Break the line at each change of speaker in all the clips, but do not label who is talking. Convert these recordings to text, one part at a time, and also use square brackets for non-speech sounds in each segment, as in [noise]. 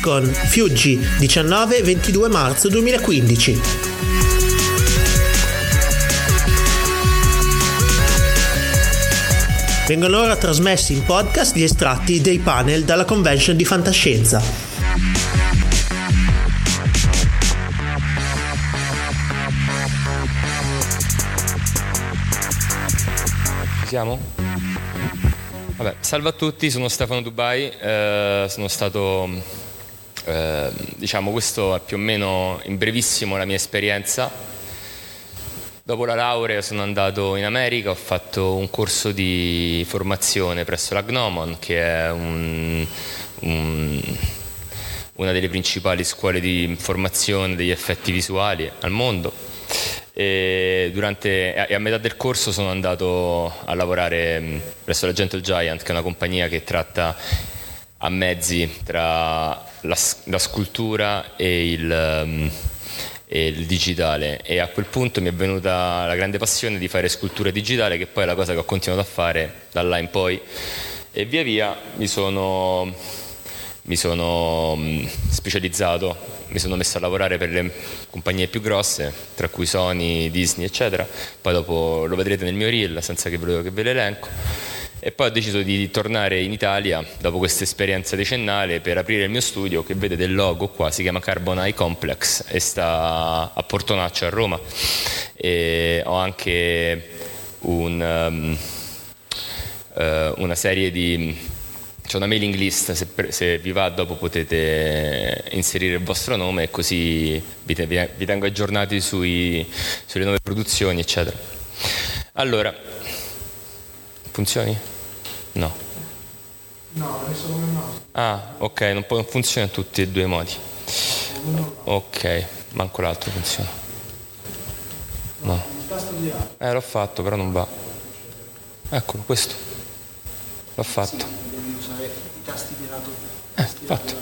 Dipcon Fiuggi 19-22 marzo 2015 Vengono ora trasmessi in podcast gli estratti dei panel dalla convention di fantascienza.
Siamo? Vabbè, salve a tutti, sono Stefano Dubai, eh, sono stato, eh, diciamo, questo è più o meno in brevissimo la mia esperienza. Dopo la laurea sono andato in America, ho fatto un corso di formazione presso la Gnomon, che è un, un, una delle principali scuole di formazione degli effetti visuali al mondo e, durante, e a metà del corso sono andato a lavorare presso la Gentle Giant, che è una compagnia che tratta a mezzi tra la, la scultura e il, e il, digitale e a quel punto mi è venuta la grande passione di fare scultura digitale che poi è la cosa che ho continuato a fare da là in poi e via via mi sono, mi sono specializzato mi sono messo a lavorare per le compagnie più grosse, tra cui Sony, Disney, eccetera. Poi dopo lo vedrete nel mio reel, senza che ve, che ve l'elenco. E poi ho deciso di tornare in Italia dopo questa esperienza decennale per aprire il mio studio che vedete il logo qua, si chiama Carbon Eye Complex e sta a Portonaccio a Roma. E ho anche un, um, uh, una serie di c'è una mailing list, se, se, vi va dopo potete inserire il vostro nome e così vi, te, vi tengo aggiornati sui, sulle nuove produzioni, eccetera. Allora, funzioni? No.
No, è solo nel mouse.
Ah, ok, non, non funziona in tutti e due i modi. Ok, manco l'altro funziona. No. Eh, l'ho fatto, però non va. Eccolo, questo. L'ho fatto. Eh, fatto.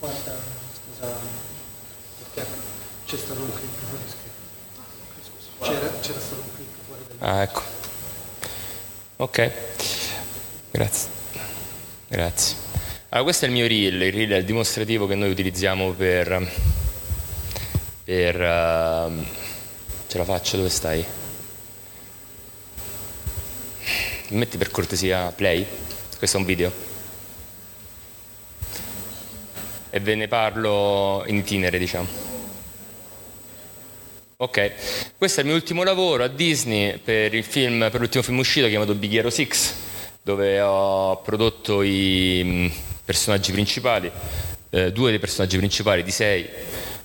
Guarda, scusa, perché c'è stato un click fuori C'era, c'era stato un fuori
Ah, ecco. Ok, grazie. Grazie. Allora, questo è il mio reel, il reel è il dimostrativo che noi utilizziamo per... per uh, ce la faccio, dove stai? Metti per cortesia play, questo è un video. E ve ne parlo in itinere, diciamo. Ok, questo è il mio ultimo lavoro a Disney per il film, per l'ultimo film uscito chiamato Big Hero 6, dove ho prodotto i mm, personaggi principali, eh, due dei personaggi principali di sei,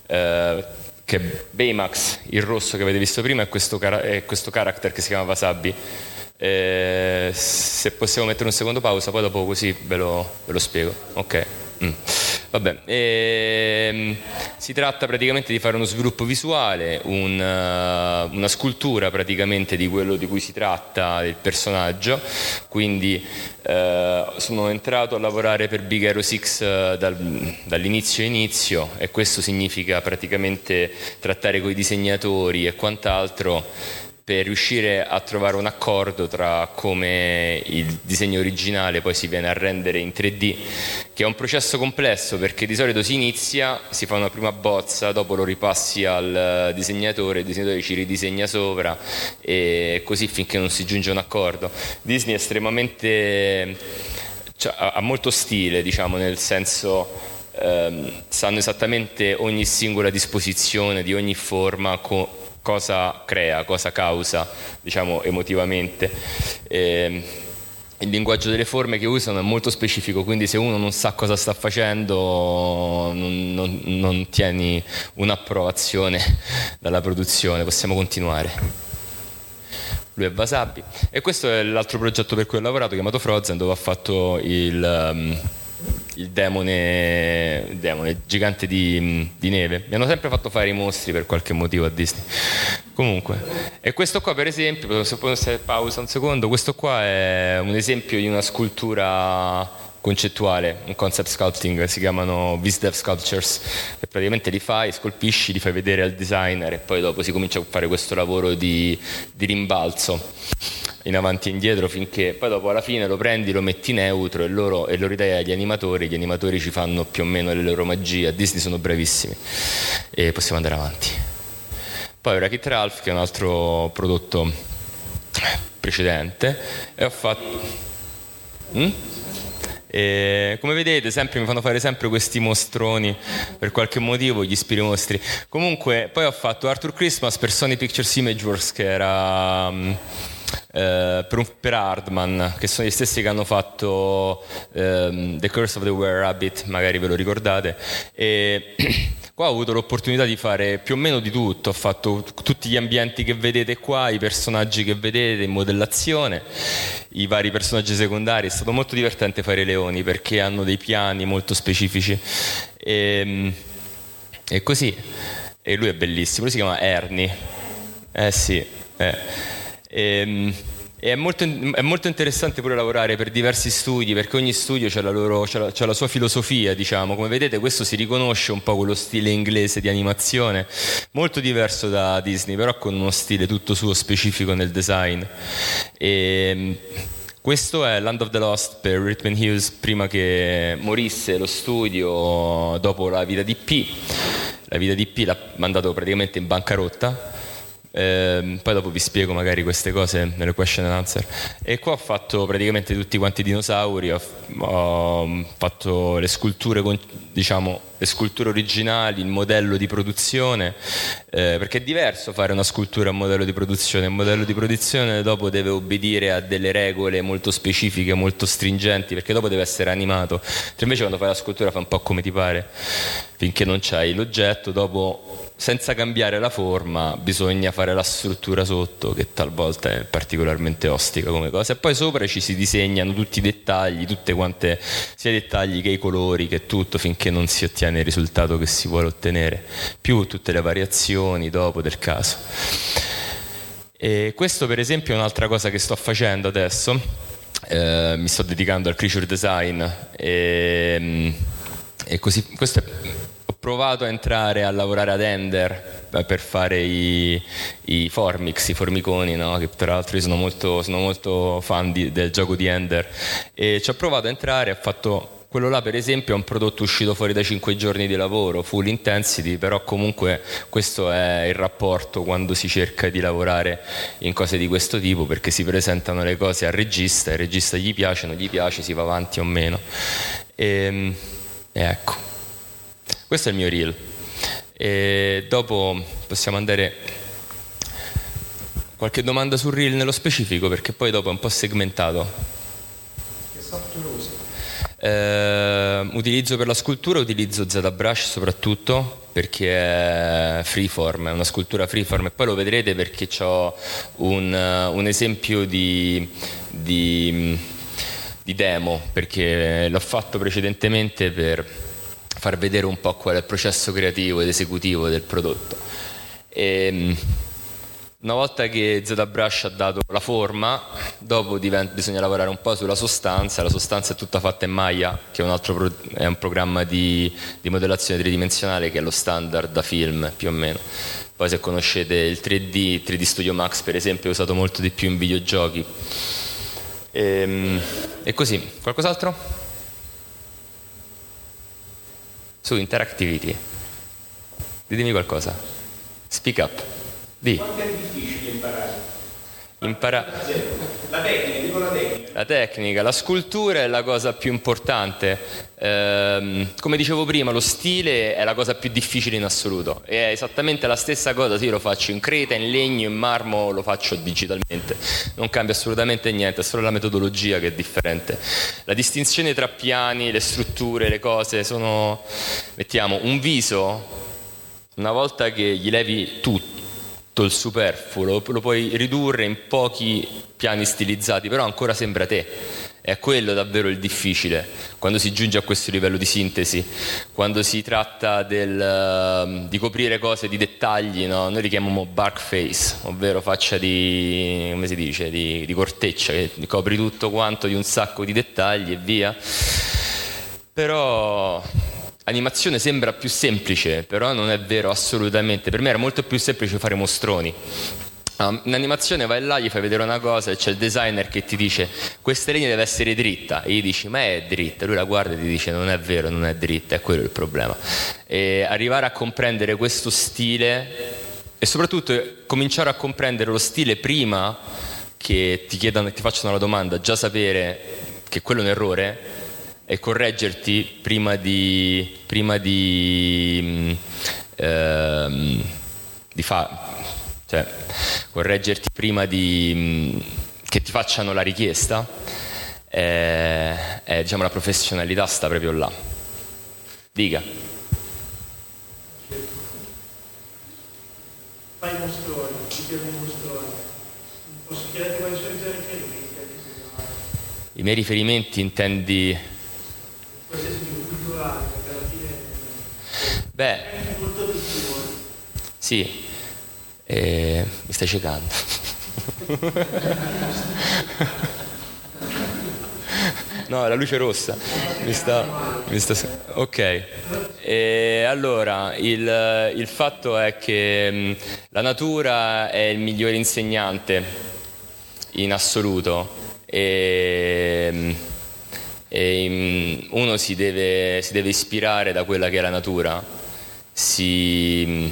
eh, che è Baymax, il rosso che avete visto prima, e questo, cara- e questo character che si chiama Wasabi. Eh, se possiamo mettere un secondo pausa, poi dopo così ve lo, ve lo spiego. Ok. Mm. Vabbè, ehm, si tratta praticamente di fare uno sviluppo visuale, un, uh, una scultura praticamente di quello di cui si tratta, del personaggio, quindi uh, sono entrato a lavorare per Big Hero 6 uh, dal, dall'inizio inizio e questo significa praticamente trattare con i disegnatori e quant'altro per riuscire a trovare un accordo tra come il disegno originale poi si viene a rendere in 3D, che è un processo complesso perché di solito si inizia, si fa una prima bozza, dopo lo ripassi al disegnatore, il disegnatore ci ridisegna sopra e così finché non si giunge a un accordo. Disney è estremamente cioè, ha molto stile, diciamo, nel senso ehm, sanno esattamente ogni singola disposizione di ogni forma co- cosa crea, cosa causa, diciamo emotivamente. E, il linguaggio delle forme che usano è molto specifico, quindi se uno non sa cosa sta facendo non, non, non tieni un'approvazione [laughs] dalla produzione. Possiamo continuare. Lui è Wasabi e questo è l'altro progetto per cui ho lavorato chiamato Frozen dove ho fatto il... Um, il demone, il demone gigante di, di, neve. Mi hanno sempre fatto fare i mostri per qualche motivo a Disney. Comunque, e questo qua per esempio, se può pausa un secondo, questo qua è un esempio di una scultura concettuale, un concept sculpting, si chiamano VisDev Sculptures, e praticamente li fai, scolpisci, li fai vedere al designer e poi dopo si comincia a fare questo lavoro di, di rimbalzo in avanti e indietro finché poi dopo alla fine lo prendi, lo metti neutro e, loro, e lo ridai agli animatori, gli animatori ci fanno più o meno le loro magie, a Disney sono bravissimi e possiamo andare avanti. Poi Kit Ralph che è un altro prodotto precedente e ho fatto... Mm? E come vedete sempre mi fanno fare sempre questi mostroni per qualche motivo gli spiri mostri comunque poi ho fatto Arthur Christmas per Sony Pictures Imageworks che era um, eh, per, un, per, Hardman, che sono gli stessi che hanno fatto ehm, The Curse of the Were Rabbit, magari ve lo ricordate. E [clears throat] qua ho avuto l'opportunità di fare più o meno di tutto, ho fatto tutti gli ambienti che vedete qua, i personaggi che vedete in modellazione, i vari personaggi secondari, è stato molto divertente fare i leoni perché hanno dei piani molto specifici. E, ehm, e così, e lui è bellissimo, lui si chiama Ernie. Eh sì, eh. E, ehm, è molto, è molto, interessante pure lavorare per diversi studi perché ogni studio ha la, la, la sua filosofia, diciamo. Come vedete, questo si riconosce un po' quello stile inglese di animazione, molto diverso da Disney, però con uno stile tutto suo specifico nel design. E, ehm, questo è Land of the Lost per Rhythm Hughes prima che morisse lo studio dopo la vita di P. La vita di P l'ha mandato praticamente in bancarotta eh, poi dopo vi spiego magari queste cose nelle question and answer. E qua ho fatto praticamente tutti quanti i dinosauri, ho, ho fatto le sculture, diciamo, le sculture originali, il modello di produzione, eh, perché è diverso fare una scultura a modello di produzione. Il modello di produzione dopo deve obbedire a delle regole molto specifiche, molto stringenti, perché dopo deve essere animato. Invece quando fai la scultura fa un po' come ti pare, finché non c'hai l'oggetto, dopo senza cambiare la forma bisogna fare la struttura sotto che talvolta è particolarmente ostica come cosa. E poi sopra ci si disegnano tutti i dettagli tutte quante sia i dettagli che i colori che tutto finché non si ottiene il risultato che si vuole ottenere. Più tutte le variazioni dopo del caso. E questo per esempio è un'altra cosa che sto facendo adesso. Eh, mi sto dedicando al creature design. E, e così questo è provato a entrare a lavorare ad Ender per fare i, i formix, i formiconi, no? che tra l'altro io sono molto, sono molto fan di, del gioco di Ender e ci ho provato a entrare, ho fatto quello là per esempio è un prodotto uscito fuori da 5 giorni di lavoro, full intensity, però comunque questo è il rapporto quando si cerca di lavorare in cose di questo tipo perché si presentano le cose al regista, il regista gli piace, non gli piace, si va avanti o meno. Ehm, e ecco. Questo è il mio reel. E dopo possiamo andare qualche domanda sul reel nello specifico perché poi dopo è un po' segmentato.
Che software usi?
Eh, utilizzo per la scultura, utilizzo ZBrush soprattutto perché è freeform, è una scultura freeform e poi lo vedrete perché ho un, un esempio di, di, di demo perché l'ho fatto precedentemente per far vedere un po' qual è il processo creativo ed esecutivo del prodotto. E, ehm, una volta che ZBrush ha dato la forma, dopo diventa, bisogna lavorare un po' sulla sostanza, la sostanza è tutta fatta in Maya, che è un altro pro, è un programma di, di, modellazione tridimensionale che è lo standard da film più o meno. Poi se conoscete il 3D, 3D Studio Max per esempio è usato molto di più in videogiochi. E, ehm, e così, qualcos'altro? Su interactivity. Ditemi qualcosa. Speak up. Di.
Quanto è difficile imparare?
Impara...
La tecnica, dico la tecnica.
La tecnica, la scultura è la cosa più importante. Ehm, come dicevo prima, lo stile è la cosa più difficile in assoluto. È esattamente la stessa cosa, sì, lo faccio in creta, in legno, in marmo, lo faccio digitalmente. Non cambia assolutamente niente, è solo la metodologia che è differente. La distinzione tra piani, le strutture, le cose sono, mettiamo, un viso, una volta che gli levi tutto il superfluo, lo puoi ridurre in pochi piani stilizzati, però ancora sembra te. È quello davvero il difficile, quando si giunge a questo livello di sintesi, quando si tratta del, uh, di coprire cose di dettagli, no? noi li chiamiamo bark face, ovvero faccia di, come si dice, di, di corteccia, che copri tutto quanto di un sacco di dettagli e via. Però Animazione sembra più semplice, però non è vero assolutamente. Per me era molto più semplice fare mostroni. Um, in animazione vai là, gli fai vedere una cosa e c'è il designer che ti dice questa linea deve essere dritta e gli dici ma è dritta, lui la guarda e ti dice non è vero, non è dritta, è quello il problema. E arrivare a comprendere questo stile e soprattutto cominciare a comprendere lo stile prima che ti, chiedano, ti facciano la domanda, già sapere che quello è un errore e correggerti prima di, prima di, ehm, di fa, cioè, correggerti prima di, che ti facciano la richiesta, è, è, diciamo, la professionalità sta proprio là. Dica.
Fai mostroni, i mostroni. Posso chiederti quali sono i tuoi riferimenti?
I miei riferimenti intendi Beh, sì, eh, mi stai cecando. [laughs] no, la luce rossa. Mi sta, mi sta, ok, e allora il, il, fatto è che mh, la natura è il migliore insegnante in assoluto. E, mh, e, mh, uno si deve, si deve ispirare da quella che è la natura. Si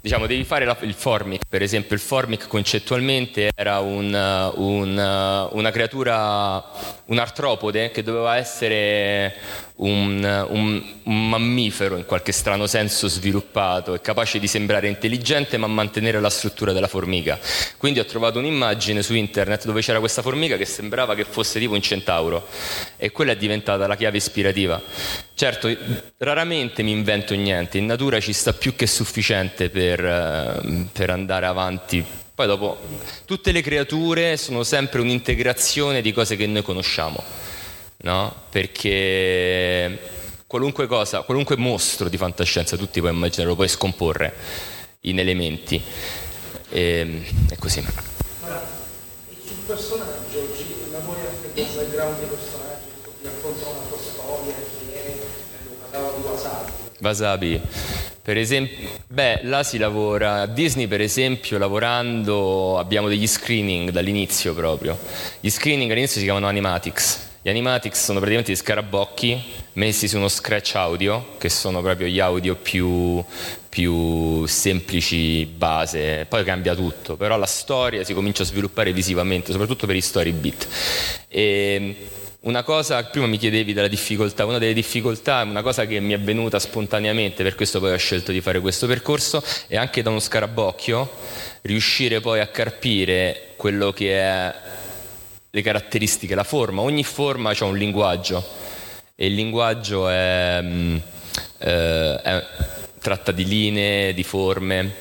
diciamo, devi fare la, il formic, per esempio il formic concettualmente era un, un, una creatura, un artropode che doveva essere un, un, un, mammifero in qualche strano senso sviluppato e capace di sembrare intelligente ma mantenere la struttura della formica. Quindi ho trovato un'immagine su internet dove c'era questa formica che sembrava che fosse tipo un centauro e quella è diventata la chiave ispirativa. Certo, raramente mi invento niente, in natura ci sta più che sufficiente per, eh, per andare avanti poi dopo, tutte le creature sono sempre un'integrazione di cose che noi conosciamo no? Perché qualunque cosa, qualunque mostro di fantascienza, tutti puoi immaginare, lo puoi scomporre in elementi. E, ehm, è così.
Ora, sul personaggio, lavori anche con background di personaggi, ti raccontano una tua storia, chi è, parlavo di Wasabi.
Wasabi. Per esempio, beh, là si lavora, a Disney per esempio lavorando abbiamo degli screening dall'inizio proprio. Gli screening all'inizio si chiamano animatics, gli animatics sono praticamente gli scarabocchi messi su uno scratch audio, che sono proprio gli audio più, più semplici, base, poi cambia tutto, però la storia si comincia a sviluppare visivamente, soprattutto per i story beat. E una cosa, prima mi chiedevi della difficoltà, una delle difficoltà, una cosa che mi è venuta spontaneamente, per questo poi ho scelto di fare questo percorso, è anche da uno scarabocchio riuscire poi a carpire quello che è le caratteristiche, la forma, ogni forma ha un linguaggio. E il linguaggio è, mm, eh, è, tratta di linee, di forme.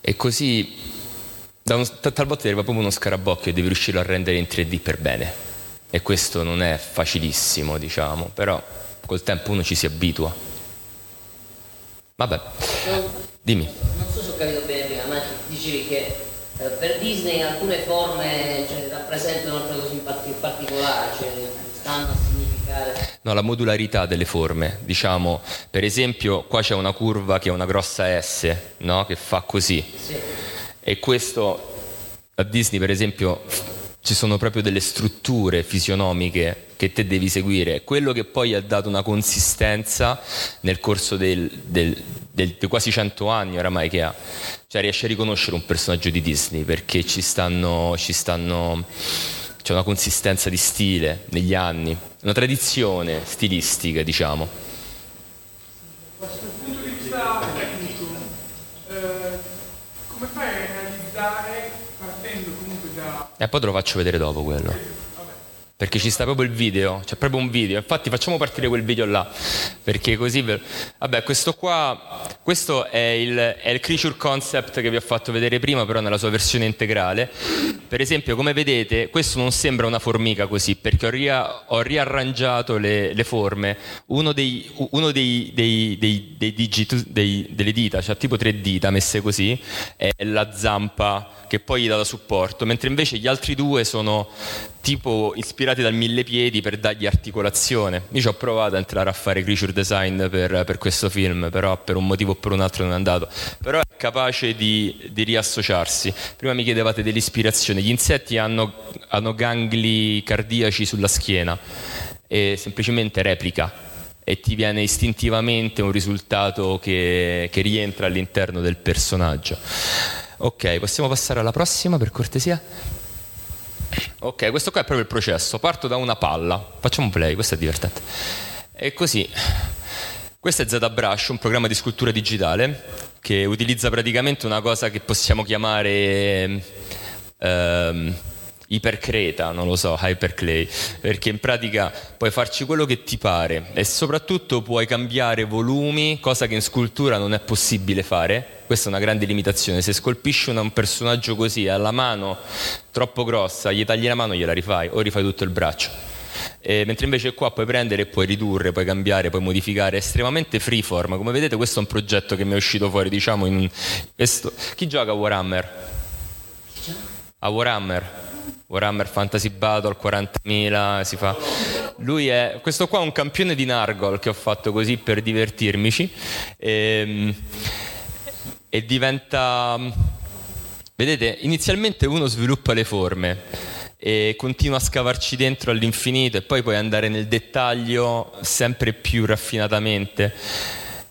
E così da un, talvolta arriva proprio uno scarabocchio e devi riuscire a rendere in 3D per bene. E questo non è facilissimo diciamo, però col tempo uno ci si abitua. Vabbè, dimmi.
Non so se ho capito bene prima, ma dicevi che eh, per Disney alcune forme cioè, rappresentano in part- in particolare, cioè stanno a significare.
No, la modularità delle forme, diciamo, per esempio qua c'è una curva che è una grossa S, no? Che fa così.
Sì.
E questo a Disney, per esempio, ci sono proprio delle strutture fisionomiche che te devi seguire, quello che poi ha dato una consistenza nel corso del, del, del, dei quasi 100 anni oramai che ha. Cioè riesci a riconoscere un personaggio di Disney perché ci stanno, ci stanno c'è una consistenza di stile negli anni, una tradizione stilistica, diciamo.
Dal punto di vista tecnico, eh, come fai a realizzare partendo comunque da...
E poi te lo faccio vedere dopo quello. Perché ci sta proprio il video, c'è proprio un video. Infatti facciamo partire quel video là. Perché così... ve- Vabbè, questo qua, questo è il, è il creature concept che vi ho fatto vedere prima, però nella sua versione integrale. Per esempio, come vedete, questo non sembra una formica così, perché ho, ria- ho riarrangiato le, le forme. Uno dei, uno dei, dei, dei, dei digit- dei- delle dita, cioè tipo tre dita messe così, è la zampa che poi gli dà da supporto, mentre invece gli altri due sono tipo ispirati dal mille piedi per dargli articolazione. Io ci ho provato a entrare a fare creature design per, per questo film, però per un motivo o per un altro non è andato. Però è capace di, di riassociarsi. Prima mi chiedevate dell'ispirazione. Gli insetti hanno, hanno gangli cardiaci sulla schiena e semplicemente replica e ti viene istintivamente un risultato che, che rientra all'interno del personaggio. Ok, possiamo passare alla prossima per cortesia? Ok, questo qua è proprio il processo. Parto da una palla, facciamo un play, questo è divertente. E così, questo è ZBrush, un programma di scrittura digitale che utilizza praticamente una cosa che possiamo chiamare ehm, ipercreta, non lo so, hyperclay, perché in pratica puoi farci quello che ti pare e soprattutto puoi cambiare volumi, cosa che in scultura non è possibile fare. Questa è una grande limitazione. Se scolpisci un personaggio così alla mano troppo grossa, gli tagli la mano, gliela rifai o rifai tutto il braccio. Eh, mentre invece qua puoi prendere e puoi ridurre, puoi cambiare, puoi modificare, è estremamente freeform. Come vedete questo è un progetto che mi è uscito fuori, diciamo, in. Chi gioca a Warhammer? A Warhammer? Warhammer Fantasy Battle 40.000 si fa. Lui è questo qua è un campione di Nargol che ho fatto così per divertirmici e, e diventa vedete, inizialmente uno sviluppa le forme e continua a scavarci dentro all'infinito e poi puoi andare nel dettaglio sempre più raffinatamente.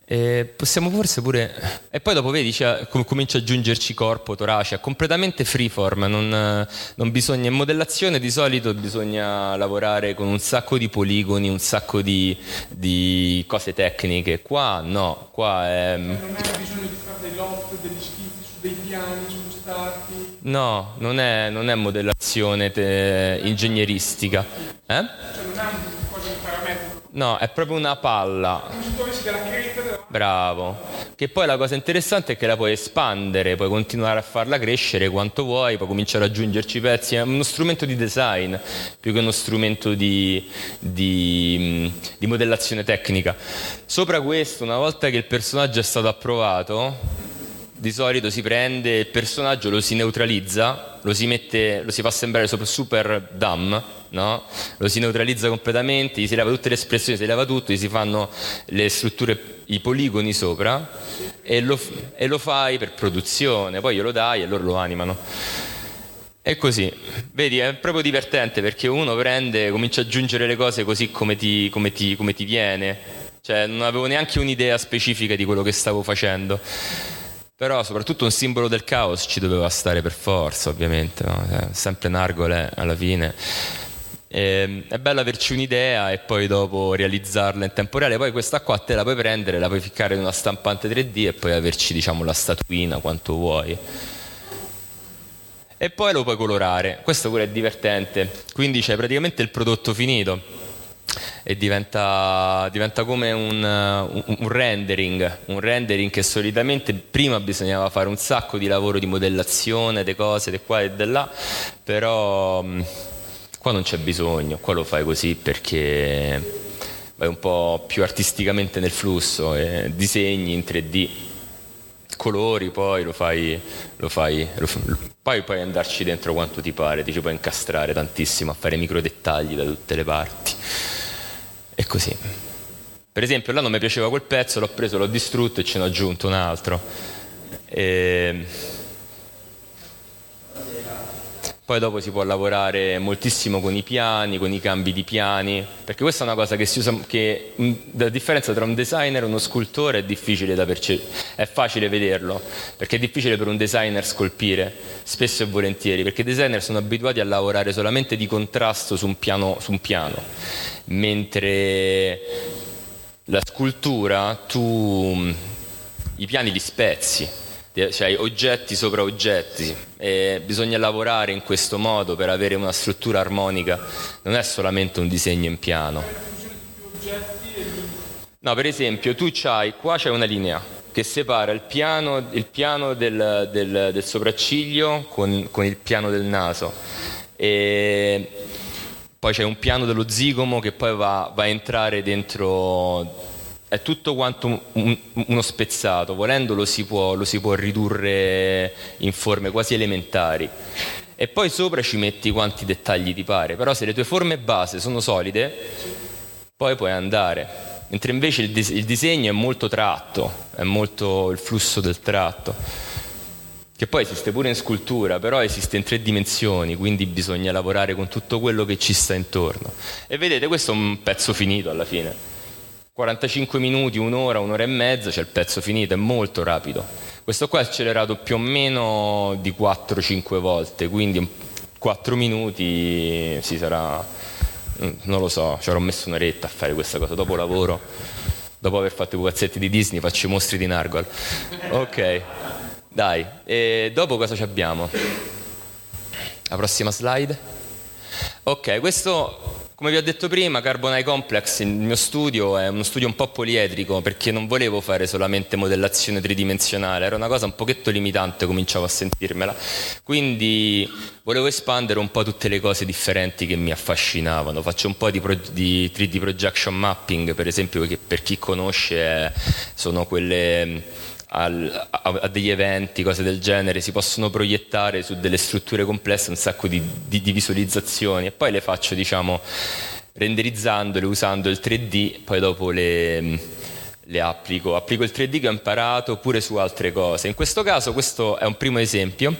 E possiamo forse pure. E poi dopo vedi, cioè, com- comincia a aggiungerci corpo, torace, completamente freeform. Non, non bisogna. In modellazione di solito bisogna lavorare con un sacco di poligoni, un sacco di, di cose tecniche. Qua no, qua è.
Non hai bisogno di fare degli schizzi su dei piani, spostarti.
No, non è, non è modellazione te- ingegneristica. Eh?
Cioè non è un cosa di parametro.
No, è proprio una palla.
Come se tu avessi della creta della...
Bravo. Che poi la cosa interessante è che la puoi espandere, puoi continuare a farla crescere quanto vuoi, puoi cominciare ad aggiungerci pezzi. È uno strumento di design più che uno strumento di, di, di modellazione tecnica. Sopra questo, una volta che il personaggio è stato approvato, di solito si prende il personaggio, lo si neutralizza, lo si, mette, lo si fa sembrare super, dumb, no? lo si neutralizza completamente, gli si leva tutte le espressioni, si leva tutto, gli si fanno le strutture, i poligoni sopra e lo, e lo fai per produzione, poi glielo dai e loro lo animano. E così, vedi, è proprio divertente perché uno prende, comincia ad aggiungere le cose così come ti, come ti, come ti viene. Cioè, non avevo neanche un'idea specifica di quello che stavo facendo. Però soprattutto un simbolo del caos ci doveva stare per forza, ovviamente, no? Cioè, sempre Nargole alla fine. E, è bello averci un'idea e poi dopo realizzarla in tempo reale. Poi questa qua te la puoi prendere, la puoi ficcare in una stampante 3D e poi averci diciamo la statuina quanto vuoi. E poi lo puoi colorare, questo pure è divertente. Quindi c'è praticamente il prodotto finito e diventa, diventa come un, un, un rendering, un rendering che solitamente prima bisognava fare un sacco di lavoro di modellazione, di cose, di qua e di là, però mh, qua non c'è bisogno, qua lo fai così perché vai un po' più artisticamente nel flusso, e disegni in 3D, colori, poi lo fai, lo fai, lo poi puoi andarci dentro quanto ti pare, ti ci puoi incastrare tantissimo a fare micro dettagli da tutte le parti. E così. Per esempio, là non mi piaceva quel pezzo, l'ho preso, l'ho distrutto e ce ne ho aggiunto un altro. E poi dopo si può lavorare moltissimo con i piani, con i cambi di piani, perché questa è una cosa che si usa, che la differenza tra un designer e uno scultore è difficile da percepire, è facile vederlo, perché è difficile per un designer scolpire, spesso e volentieri, perché i designer sono abituati a lavorare solamente di contrasto su un piano, su un piano. Mentre la scultura tu i piani li spezzi cioè oggetti sopra oggetti e bisogna lavorare in questo modo per avere una struttura armonica, non è solamente un disegno in piano. No, per esempio tu c'hai, qua c'è una linea che separa il piano, il piano del, del, del, sopracciglio con, con, il piano del naso. E poi c'è un piano dello zigomo che poi va, va a entrare dentro è tutto quanto un, uno spezzato, volendo lo si, può, lo si può ridurre in forme quasi elementari. E poi sopra ci metti quanti dettagli ti pare, però se le tue forme base sono solide, poi puoi andare. Mentre invece il, dis- il disegno è molto tratto, è molto il flusso del tratto che poi esiste pure in scultura, però esiste in tre dimensioni, quindi bisogna lavorare con tutto quello che ci sta intorno. E vedete, questo è un pezzo finito alla fine. 45 minuti, un'ora, un'ora e mezza, c'è il pezzo finito, è molto rapido. Questo qua è accelerato più o meno di 4-5 volte, quindi 4 minuti si sarà, mm, non lo so, ci avrò messo un'oretta a fare questa cosa, dopo lavoro, dopo aver fatto i pupazzetti di Disney faccio i mostri di Nargol. Ok, dai, e dopo cosa abbiamo? La prossima slide. Ok, questo come vi ho detto prima, Carbon Eye Complex, il mio studio è uno studio un po' poliedrico perché non volevo fare solamente modellazione tridimensionale, era una cosa un pochetto limitante, cominciavo a sentirmela. Quindi volevo espandere un po' tutte le cose differenti che mi affascinavano. Faccio un po' di, pro- di 3D projection mapping, per esempio, che per chi conosce sono quelle al, a, a, degli eventi, cose del genere, si possono proiettare su delle strutture complesse un sacco di, di, di visualizzazioni e poi le faccio diciamo renderizzandole usando il 3D, poi dopo le, le applico. Applico il 3D che ho imparato pure su altre cose. In questo caso questo è un primo esempio.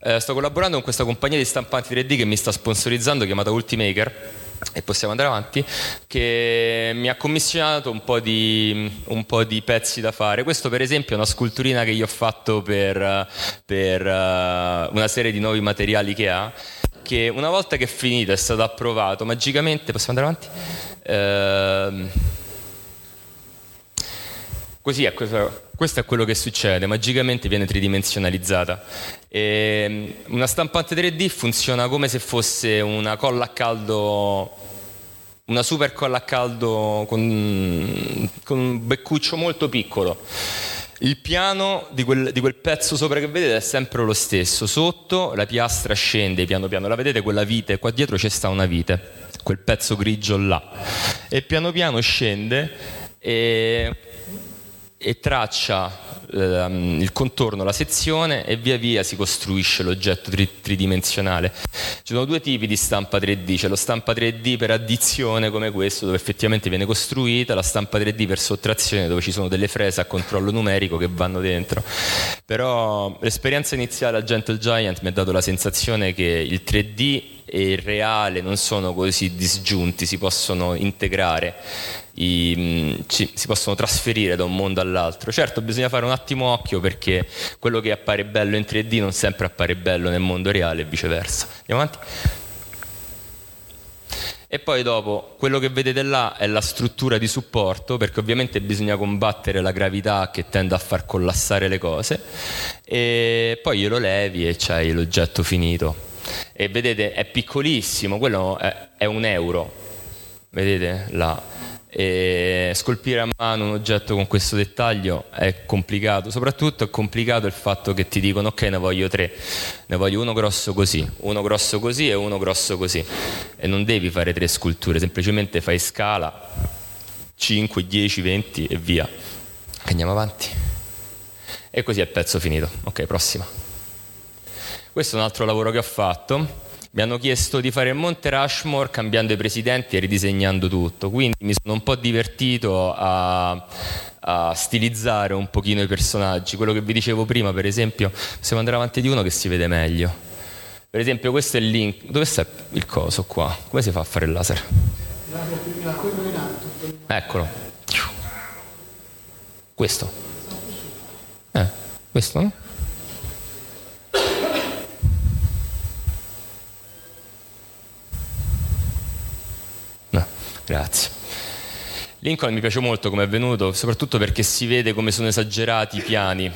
Eh, sto collaborando con questa compagnia di stampanti 3D che mi sta sponsorizzando chiamata Ultimaker e possiamo andare avanti, che mi ha commissionato un po, di, un po' di pezzi da fare. Questo per esempio è una sculturina che io ho fatto per, per uh, una serie di nuovi materiali che ha, che una volta che è finito, è stato approvato, magicamente, possiamo andare avanti? Uh, così è, questo, è quello che succede, magicamente viene tridimensionalizzata. E ehm, una stampante 3D funziona come se fosse una colla a caldo, una super colla a caldo con, con un beccuccio molto piccolo. Il piano di quel, di quel, pezzo sopra che vedete è sempre lo stesso. Sotto la piastra scende piano piano. La vedete quella vite? Qua dietro c'è sta una vite, quel pezzo grigio là. E piano piano scende e e traccia ehm, il contorno, la sezione e via via si costruisce l'oggetto tri- tridimensionale. Ci sono due tipi di stampa 3D, c'è lo stampa 3D per addizione come questo dove effettivamente viene costruita, la stampa 3D per sottrazione dove ci sono delle frese a controllo numerico che vanno dentro. Però l'esperienza iniziale a Gentle Giant mi ha dato la sensazione che il 3D e il reale non sono così disgiunti, si possono integrare, i, mm, ci, si possono trasferire da un mondo all'altro. Certo, bisogna fare un attimo occhio perché quello che appare bello in 3D non sempre appare bello nel mondo reale e viceversa. Andiamo avanti. E poi dopo, quello che vedete là è la struttura di supporto, perché ovviamente bisogna combattere la gravità che tende a far collassare le cose, e poi glielo levi e c'hai l'oggetto finito e vedete è piccolissimo, quello è, è un euro, vedete là. E scolpire a mano un oggetto con questo dettaglio è complicato, soprattutto è complicato il fatto che ti dicono ok ne voglio tre, ne voglio uno grosso così, uno grosso così e uno grosso così e non devi fare tre sculture, semplicemente fai scala 5, 10, 20 e via. Andiamo avanti. E così è il pezzo finito. Ok, prossima. Questo è un altro lavoro che ho fatto. Mi hanno chiesto di fare il Monte Rushmore cambiando i presidenti e ridisegnando tutto, quindi mi sono un po' divertito a, a stilizzare un pochino i personaggi. Quello che vi dicevo prima, per esempio, possiamo andare avanti di uno che si vede meglio. Per esempio, questo è il link. Dove sta il coso qua? Come si fa a fare il laser? Eccolo. Questo. Eh, questo, no? No, grazie. Lincoln mi piace molto come è venuto, soprattutto perché si vede come sono esagerati i piani.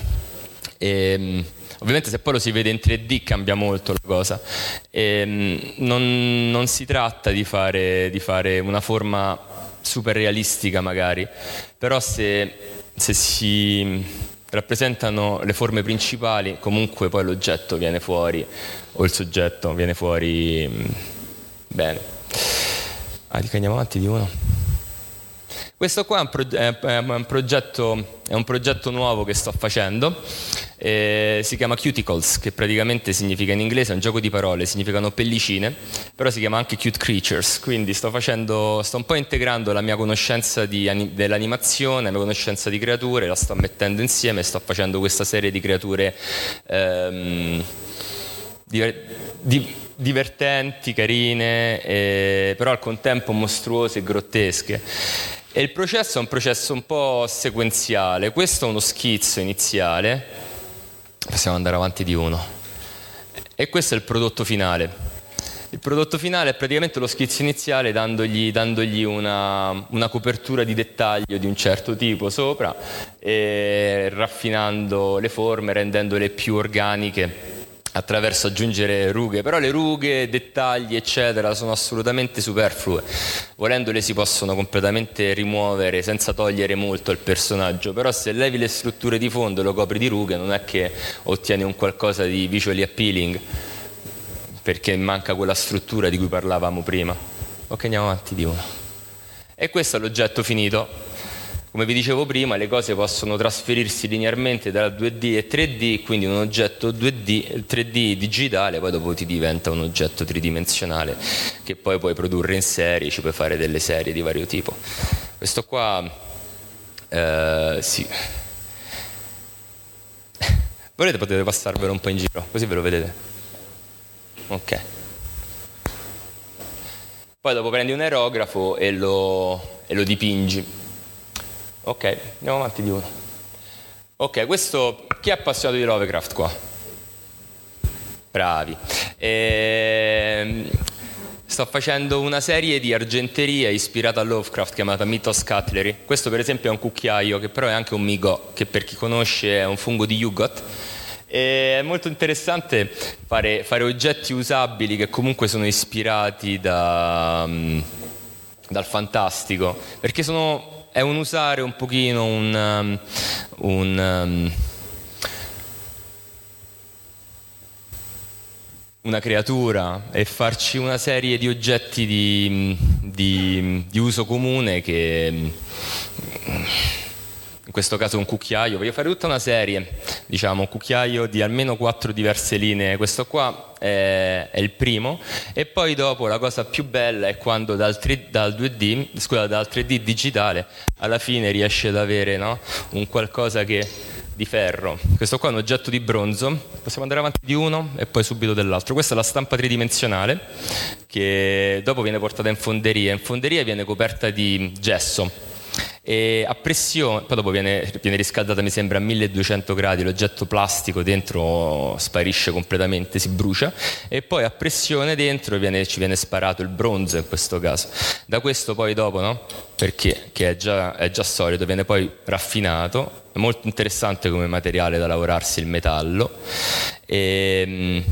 E, ehm, ovviamente se poi lo si vede in 3D cambia molto la cosa. E, ehm, non, non, si tratta di fare, di fare, una forma super realistica magari, però se, se si rappresentano le forme principali, comunque poi l'oggetto viene fuori, o il soggetto viene fuori mm, bene. Ah, andiamo avanti di uno. Questo qua è un, proge- è un, progetto, è un progetto, nuovo che sto facendo, eh, si chiama Cuticles, che praticamente significa in inglese, è un gioco di parole, significano pellicine, però si chiama anche Cute Creatures, quindi sto, facendo, sto un po' integrando la mia conoscenza di, dell'animazione, la mia conoscenza di creature, la sto mettendo insieme sto facendo questa serie di creature ehm, di, di, divertenti, carine, eh, però al contempo mostruose e grottesche. E il processo è un processo un po' sequenziale. Questo è uno schizzo iniziale, possiamo andare avanti di uno. E questo è il prodotto finale. Il prodotto finale è praticamente lo schizzo iniziale dandogli, dandogli una, una, copertura di dettaglio di un certo tipo sopra e raffinando le forme, rendendole più organiche attraverso aggiungere rughe, però le rughe, dettagli eccetera sono assolutamente superflue, volendole si possono completamente rimuovere senza togliere molto al personaggio, però se levi le strutture di fondo e lo copri di rughe non è che ottieni un qualcosa di visually appealing, perché manca quella struttura di cui parlavamo prima. Ok, andiamo avanti di uno. E questo è l'oggetto finito come vi dicevo prima, le cose possono trasferirsi linearmente tra 2D e 3D, quindi un oggetto 2D, 3D digitale, poi dopo ti diventa un oggetto tridimensionale che poi puoi produrre in serie, ci puoi fare delle serie di vario tipo. Questo qua, eh, sì. [laughs] Volete potete passarvelo un po' in giro, così ve lo vedete. Ok. Poi dopo prendi un aerografo e lo, e lo dipingi Ok, andiamo avanti di uno. Ok, questo chi è appassionato di Lovecraft qua? Bravi. Ehm, sto facendo una serie di argenterie ispirata a Lovecraft chiamata Mythos Cutlery. Questo per esempio è un cucchiaio che però è anche un migo, che per chi conosce è un fungo di Yugot. E è molto interessante fare, fare, oggetti usabili che comunque sono ispirati da, um, dal fantastico, perché sono è un usare un pochino un, um, un um, una creatura e farci una serie di oggetti di, di, di uso comune che in questo caso un cucchiaio, voglio fare tutta una serie, diciamo, un cucchiaio di almeno quattro diverse linee, questo qua è, è, il primo, e poi dopo la cosa più bella è quando dal, 3, dal 2D, scusa, dal 3D digitale alla fine riesce ad avere no? un qualcosa che di ferro. Questo qua è un oggetto di bronzo, possiamo andare avanti di uno e poi subito dell'altro. Questa è la stampa tridimensionale che dopo viene portata in fonderia. In fonderia viene coperta di gesso e a pressione, poi dopo viene, viene, riscaldata mi sembra a 1200 gradi, l'oggetto plastico dentro sparisce completamente, si brucia. E poi a pressione dentro viene, ci viene sparato il bronzo in questo caso. Da questo poi dopo, no? Perché? È già, è già solido, viene poi raffinato, è molto interessante come materiale da lavorarsi il metallo. E,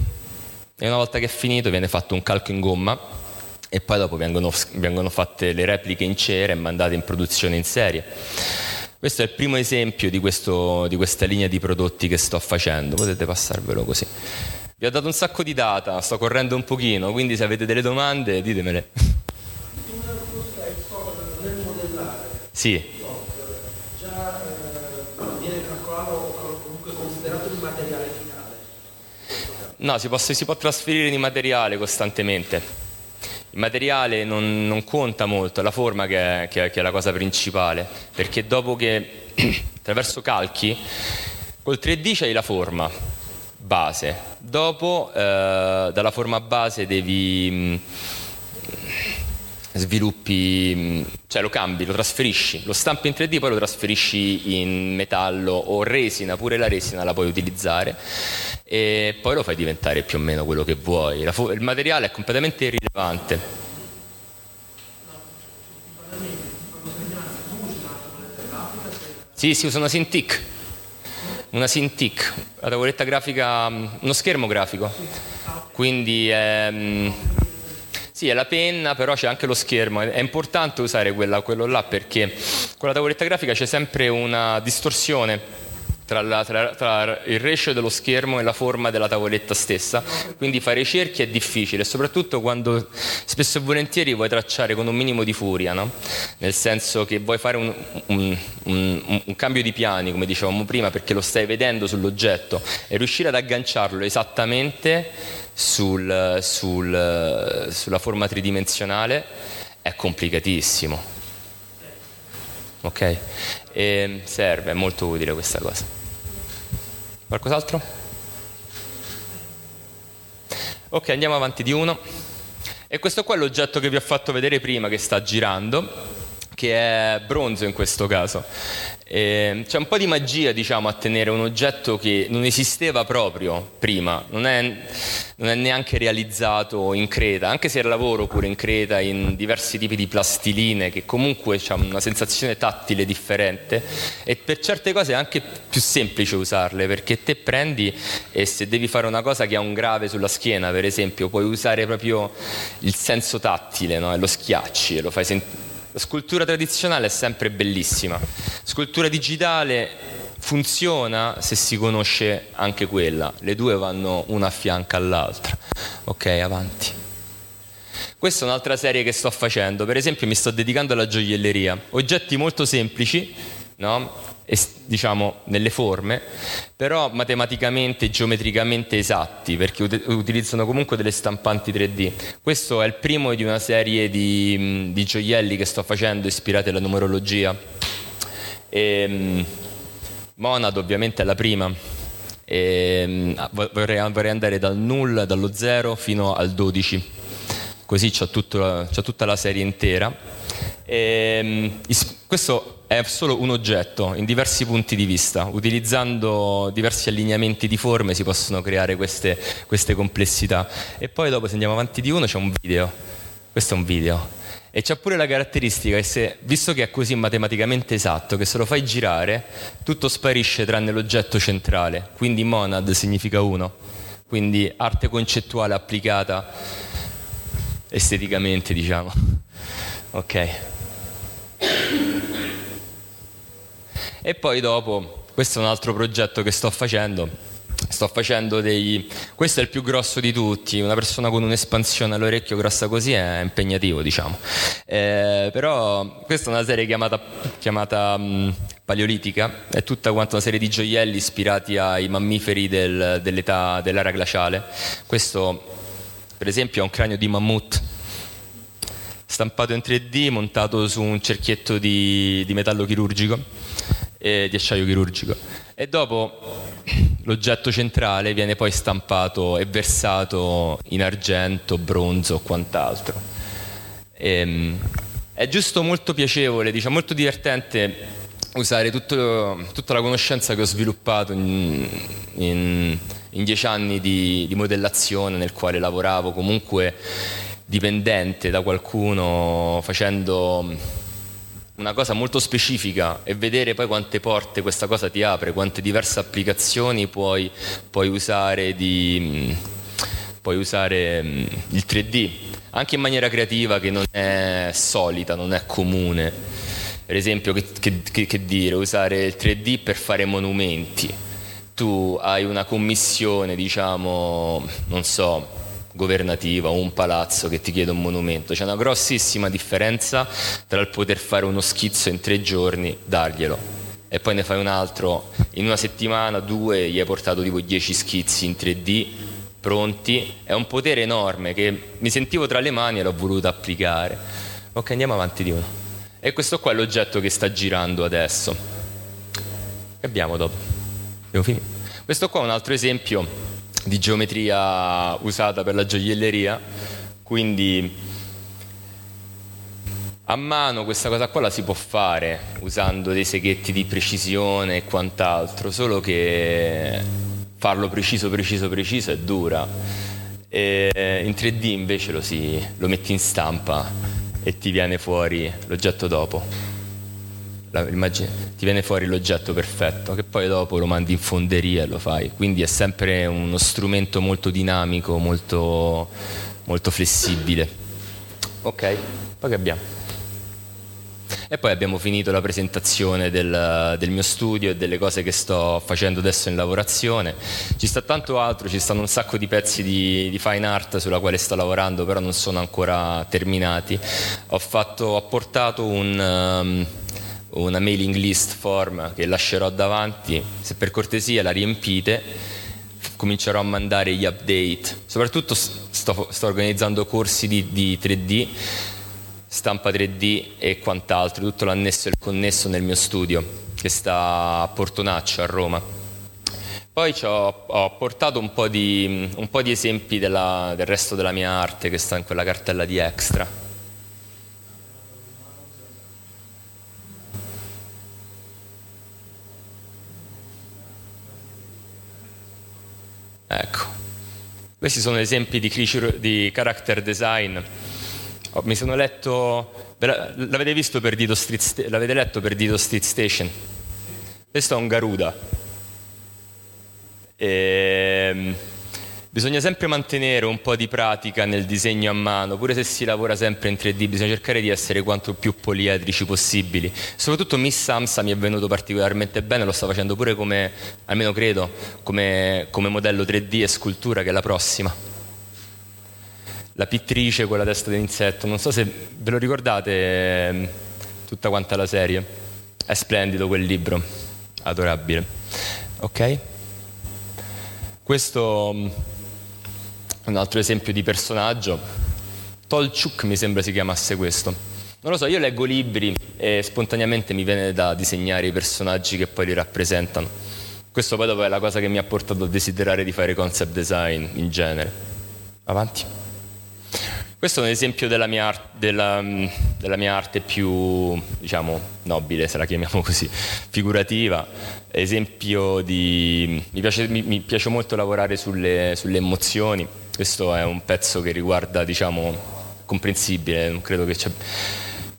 e una volta che è finito viene fatto un calco in gomma e poi dopo vengono, vengono fatte le repliche in cera e mandate in produzione in serie. Questo è il primo esempio di, questo, di, questa linea di prodotti che sto facendo, potete passarvelo così. Vi ho dato un sacco di data, sto correndo un pochino, quindi se avete delle domande ditemele. Sì.
Già viene calcolato o comunque considerato il materiale finale.
No, si, può, si può trasferire di materiale costantemente. Il materiale non, non conta molto, è la forma che è, che, è, che è la cosa principale, perché dopo che [clears throat] attraverso calchi, col 3D c'hai la forma base, dopo eh, dalla forma base devi... Mh, sviluppi, cioè lo cambi, lo trasferisci, lo stampi in 3D, poi lo trasferisci in metallo o resina, pure la resina la puoi utilizzare e poi lo fai diventare più o meno quello che vuoi. Fo- il materiale è completamente irrilevante. Sì, si usa una Cintiq, una Cintiq, la tavoletta grafica, uno schermo grafico, quindi ehm, sì, è la penna, però c'è anche lo schermo. È importante usare quella, quello là perché con la tavoletta grafica c'è sempre una distorsione tra, la, tra, tra, il ratio dello schermo e la forma della tavoletta stessa, quindi fare i cerchi è difficile, soprattutto quando spesso e volentieri vuoi tracciare con un minimo di furia, no? nel senso che vuoi fare un, un, un, un, cambio di piani, come dicevamo prima, perché lo stai vedendo sull'oggetto e riuscire ad agganciarlo esattamente sul, sul, sulla forma tridimensionale è complicatissimo. Ok? E serve, è molto utile questa cosa. Qualcos'altro? Ok, andiamo avanti di uno. E questo qua è l'oggetto che vi ho fatto vedere prima che sta girando che è bronzo in questo caso. E c'è un po' di magia, diciamo, a tenere un oggetto che non esisteva proprio prima, non è, non è neanche realizzato in creta, anche se lavoro pure in creta in diversi tipi di plastiline che comunque hanno una sensazione tattile differente e per certe cose è anche più semplice usarle perché te prendi e se devi fare una cosa che ha un grave sulla schiena, per esempio, puoi usare proprio il senso tattile no? lo schiacci e lo fai sentire la scultura tradizionale è sempre bellissima. Scultura digitale funziona se si conosce anche quella. Le due vanno una a fianco all'altra. Ok, avanti. Questa è un'altra serie che sto facendo. Per esempio mi sto dedicando alla gioielleria. Oggetti molto semplici, no? Diciamo nelle forme, però matematicamente, geometricamente esatti, perché ut- utilizzano comunque delle stampanti 3D. Questo è il primo di una serie di, di gioielli che sto facendo ispirati alla numerologia. E, um, Monad ovviamente è la prima. E, um, vorrei, vorrei, andare dal null, dallo 0 fino al 12, così c'è, tutta la serie intera. E, is- questo è solo un oggetto in diversi punti di vista. Utilizzando diversi allineamenti di forme si possono creare queste, queste complessità. E poi dopo se andiamo avanti di uno c'è un video. Questo è un video. E c'è pure la caratteristica che se, visto che è così matematicamente esatto, che se lo fai girare, tutto sparisce tranne l'oggetto centrale. Quindi monad significa uno. Quindi arte concettuale applicata esteticamente, diciamo. Ok. E poi dopo, questo è un altro progetto che sto facendo. Sto facendo dei. Questo è il più grosso di tutti. Una persona con un'espansione all'orecchio grossa così è impegnativo, diciamo. Eh, però questa è una serie chiamata, chiamata um, paleolitica. È tutta quanta una serie di gioielli ispirati ai mammiferi del, dell'età dell'era glaciale. Questo, per esempio, è un cranio di mammut stampato in 3D, montato su un cerchietto di, di metallo chirurgico eh, di acciaio chirurgico. E dopo l'oggetto centrale viene poi stampato e versato in argento, bronzo o quant'altro. E, ehm, è giusto molto piacevole, diciamo, molto divertente usare tutto, tutta la conoscenza che ho sviluppato in, in, in dieci anni di, di modellazione nel quale lavoravo comunque dipendente da qualcuno facendo una cosa molto specifica e vedere poi quante porte questa cosa ti apre, quante diverse applicazioni puoi, puoi usare, di, puoi usare mm, il 3D, anche in maniera creativa che non è solita, non è comune. Per esempio, che, che, che dire, usare il 3D per fare monumenti. Tu hai una commissione, diciamo, non so, governativa o un palazzo che ti chiede un monumento. C'è una grossissima differenza tra il poter fare uno schizzo in tre giorni, darglielo, e poi ne fai un altro in una settimana, due, gli hai portato tipo dieci schizzi in 3D pronti. È un potere enorme che mi sentivo tra le mani e l'ho voluto applicare. Ok, andiamo avanti di uno. E questo qua è l'oggetto che sta girando adesso. Che abbiamo dopo? Abbiamo finito. Questo qua è un altro esempio di geometria usata per la gioielleria, quindi a mano questa cosa qua la si può fare usando dei seghetti di precisione e quant'altro, solo che farlo preciso, preciso, preciso è dura. E in 3D invece lo, si, lo metti in stampa e ti viene fuori l'oggetto dopo ti viene fuori l'oggetto perfetto, che poi dopo lo mandi in fonderia e lo fai. Quindi è sempre uno strumento molto dinamico, molto, molto flessibile. Ok, poi che abbiamo? E poi abbiamo finito la presentazione del, del, mio studio e delle cose che sto facendo adesso in lavorazione. Ci sta tanto altro, ci stanno un sacco di pezzi di, di fine art sulla quale sto lavorando, però non sono ancora terminati. Ho, fatto, ho portato un... Um, una mailing list form che lascerò davanti, se per cortesia la riempite comincerò a mandare gli update, soprattutto sto, sto organizzando corsi di, di 3D, stampa 3D e quant'altro, tutto l'annesso e il connesso nel mio studio che sta a Portonaccio a Roma. Poi ho, ho, portato un po' di, un po di esempi della, del resto della mia arte che sta in quella cartella di extra. Ecco, questi sono esempi di, creature, di character design. Oh, mi sono letto, l'avete visto per Dido Street, l'avete letto per Dido Street Station? Questo è un Garuda. Ehm, Bisogna sempre mantenere un po' di pratica nel disegno a mano, pure se si lavora sempre in 3D, bisogna cercare di essere quanto più poliedrici possibili. Soprattutto Miss Samsa mi è venuto particolarmente bene, lo sta facendo pure come, almeno credo, come, come modello 3D e scultura che è la prossima. La pittrice, quella testa d'insetto, non so se ve lo ricordate ehm, tutta quanta la serie. È splendido quel libro, adorabile. Ok? Questo un altro esempio di personaggio, Tolchuk mi sembra si chiamasse questo. Non lo so, io leggo libri e spontaneamente mi viene da disegnare i personaggi che poi li rappresentano. Questo poi dopo è la cosa che mi ha portato a desiderare di fare concept design in genere. Avanti. Questo è un esempio della mia, art- della, della mia, arte più, diciamo, nobile, se la chiamiamo così, figurativa. Esempio di... Mi piace, mi, mi piace molto lavorare sulle, sulle emozioni questo è un pezzo che riguarda, diciamo, comprensibile, non credo che c'è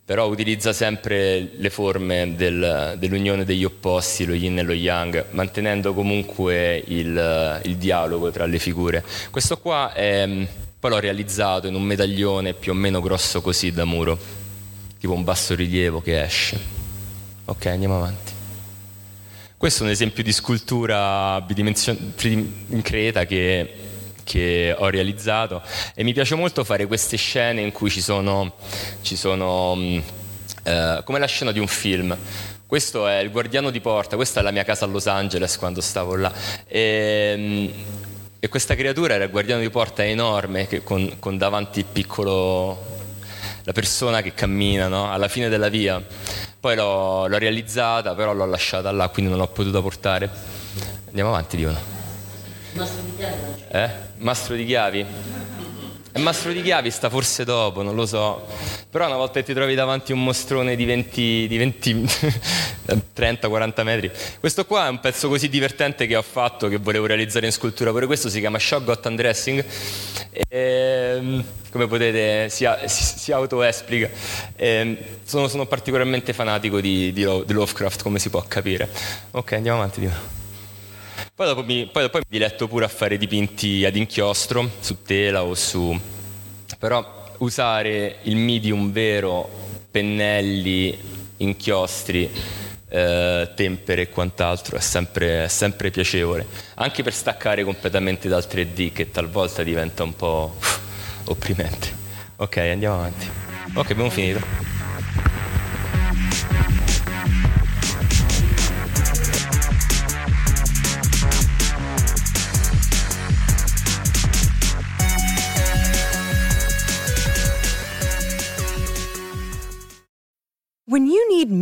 però utilizza sempre le forme del, dell'unione degli opposti, lo yin e lo yang, mantenendo comunque il, il dialogo tra le figure. Questo qua è, poi l'ho realizzato in un medaglione più o meno grosso così da muro, tipo un basso rilievo che esce. Ok, andiamo avanti. Questo è un esempio di scultura in creta che che ho realizzato e mi piace molto fare queste scene in cui ci sono, ci sono mm, eh, come la scena di un film. Questo è il guardiano di porta, questa è la mia casa a Los Angeles quando stavo là. E, mm, e questa creatura era il guardiano di porta enorme con, con davanti il piccolo la persona che cammina no? alla fine della via. Poi l'ho, l'ho, realizzata, però l'ho lasciata là, quindi non l'ho potuta portare. Andiamo avanti, dicono.
Mastro di chiavi?
Eh? Mastro di chiavi? E Mastro di chiavi sta forse dopo, non lo so. Però una volta che ti trovi davanti un mostrone di 20, di 20 30-40 [laughs] metri. Questo qua è un pezzo così divertente che ho fatto, che volevo realizzare in scultura. Pure questo si chiama Shotgun Undressing. E, ehm, come potete, si, si, si autoesplica. Ehm, sono, sono, particolarmente fanatico di, di, di Lovecraft, come si può capire. Ok, andiamo avanti. Dico. Poi dopo mi, poi, poi mi diletto pure a fare dipinti ad inchiostro, su tela o su... Però usare il medium vero, pennelli, inchiostri, eh, tempere e quant'altro, è sempre, è sempre piacevole, anche per staccare completamente dal 3D che talvolta diventa un po' opprimente. Ok, andiamo avanti. Ok, abbiamo finito.